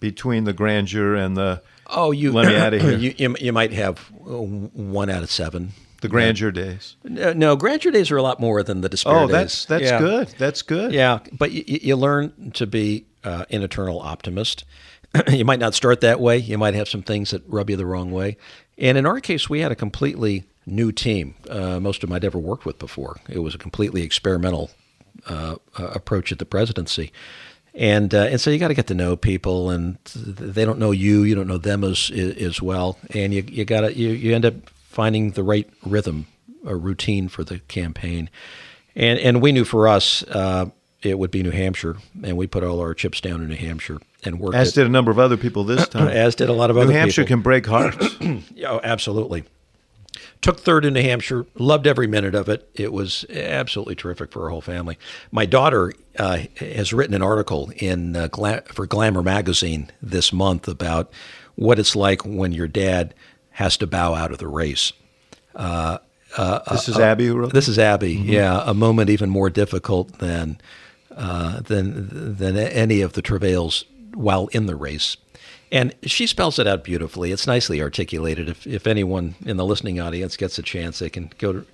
between the grandeur and the Oh, you let me out of here. You, you, might have uh, one out of seven. The grandeur yeah. days. No, no, grandeur days are a lot more than the despair oh, days. that's that's yeah. good. That's good. Yeah, but you, you learn to be uh, an eternal optimist. you might not start that way. You might have some things that rub you the wrong way. And in our case, we had a completely new team, uh, most of them I'd ever worked with before. It was a completely experimental uh, uh approach at the presidency. And, uh, and so you got to get to know people, and they don't know you, you don't know them as as well, and you you got to you, you end up finding the right rhythm, a routine for the campaign, and and we knew for us uh, it would be New Hampshire, and we put all our chips down in New Hampshire and worked. As it, did a number of other people this time. as did a lot of New other New Hampshire people. can break hearts. oh, absolutely. Took third in New Hampshire. Loved every minute of it. It was absolutely terrific for our whole family. My daughter uh, has written an article in uh, Gla- for Glamour magazine this month about what it's like when your dad has to bow out of the race. Uh, this is Abby who wrote This is Abby. Yeah, a moment even more difficult than uh, than than any of the travails while in the race. And she spells it out beautifully. It's nicely articulated. If if anyone in the listening audience gets a chance, they can go to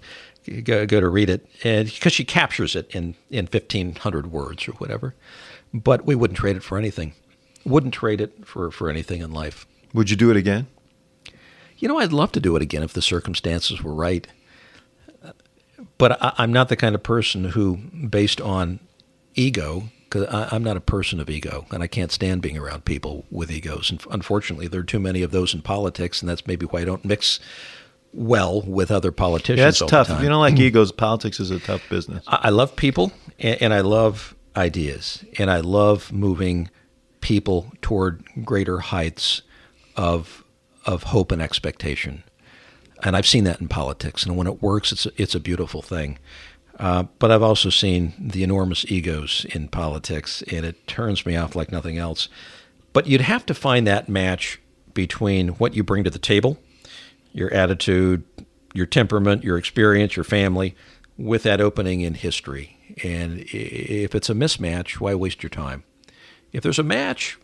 go, go to read it, and because she captures it in in fifteen hundred words or whatever. But we wouldn't trade it for anything. Wouldn't trade it for for anything in life. Would you do it again? You know, I'd love to do it again if the circumstances were right. But I, I'm not the kind of person who, based on ego, because I'm not a person of ego, and I can't stand being around people with egos. And unfortunately, there are too many of those in politics, and that's maybe why I don't mix well with other politicians. Yeah, it's tough. If you don't like mm-hmm. egos, politics is a tough business. I I love people and, and I love ideas and I love moving people toward greater heights of of hope and expectation. And I've seen that in politics, and when it works, it's a, it's a beautiful thing. Uh, but I've also seen the enormous egos in politics, and it turns me off like nothing else. But you'd have to find that match between what you bring to the table, your attitude, your temperament, your experience, your family, with that opening in history. And if it's a mismatch, why waste your time? If there's a match,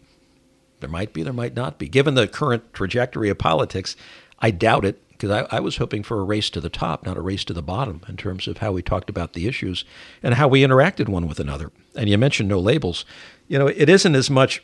there might be, there might not be. Given the current trajectory of politics, I doubt it because I, I was hoping for a race to the top, not a race to the bottom in terms of how we talked about the issues and how we interacted one with another. And you mentioned no labels. You know, it isn't as much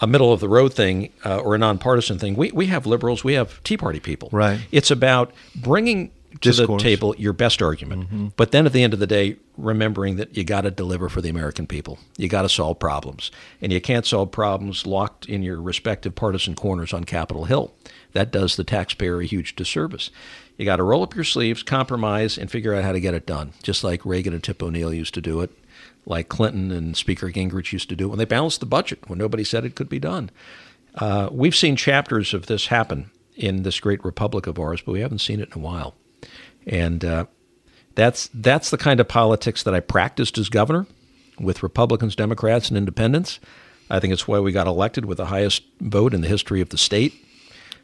a middle of the road thing uh, or a nonpartisan thing. We, we have liberals, we have Tea Party people. Right. It's about bringing to the table your best argument. But then at the end of the day, remembering that you got to deliver for the American people. You got to solve problems. And you can't solve problems locked in your respective partisan corners on Capitol Hill. That does the taxpayer a huge disservice. You got to roll up your sleeves, compromise, and figure out how to get it done, just like Reagan and Tip O'Neill used to do it, like Clinton and Speaker Gingrich used to do it when they balanced the budget, when nobody said it could be done. Uh, we've seen chapters of this happen in this great republic of ours, but we haven't seen it in a while. And uh, that's that's the kind of politics that I practiced as governor with Republicans, Democrats, and Independents. I think it's why we got elected with the highest vote in the history of the state.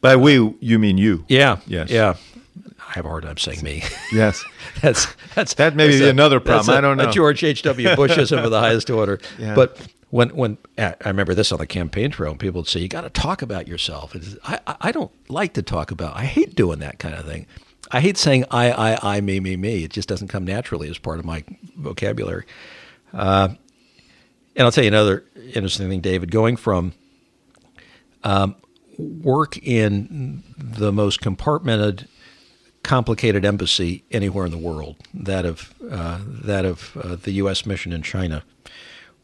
By we, you mean you. Yeah, Yes. yeah. I have a hard time saying me. Yes. that's that's That may that's be another that's problem. a- I don't A know. George H. W. Bushism of the highest order. Yeah. But when when I remember this on the campaign trail, people would say, "You got to talk about yourself." I- I don't like to talk about. I hate doing that kind of thing. I hate saying I I I me me me. It just doesn't come naturally as part of my vocabulary. Uh, and I'll tell you another interesting thing, David. Going from um, work in the most compartmented complicated embassy anywhere in the world, that of uh, that of uh, the U.S. mission in China,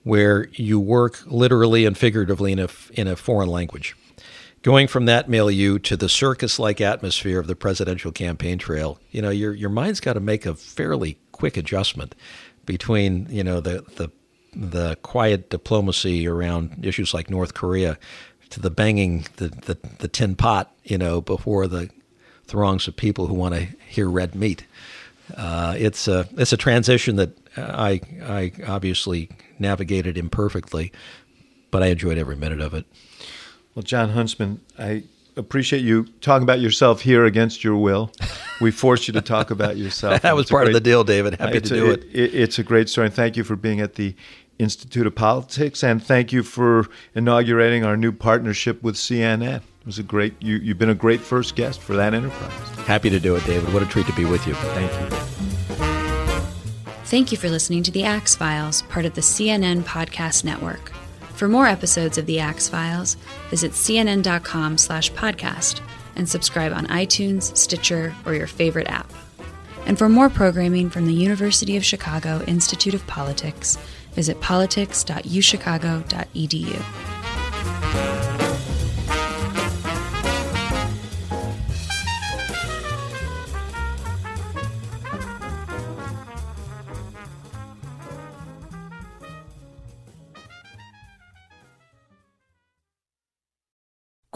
where you work literally and figuratively in a in a foreign language. Going from that milieu to the circus-like atmosphere of the presidential campaign trail, you know, your your mind's got to make a fairly quick adjustment between you know the the the quiet diplomacy around issues like North Korea to the banging the, the, the tin pot, you know, before the throngs of people who want to hear red meat. Uh, it's a it's a transition that I I obviously navigated imperfectly, but I enjoyed every minute of it. Well, Jon Huntsman, I appreciate you talking about yourself here against your will. We forced you to talk about yourself. That was It's a part of the deal, David. Happy it's to a- do it. It's a great story, and thank you for being at the Institute of Politics, and thank you for inaugurating our new partnership with CNN. It was a great. You, you've been a great first guest for that enterprise. Happy to do it, David. What a treat to be with you. Thank you. Thank you for listening to the Axe Files, part of the CNN Podcast Network. For more episodes of the Axe Files, visit cnn.com slash podcast and subscribe on iTunes, Stitcher, or your favorite app. And for more programming from the University of Chicago Institute of Politics, visit politics.uchicago.edu.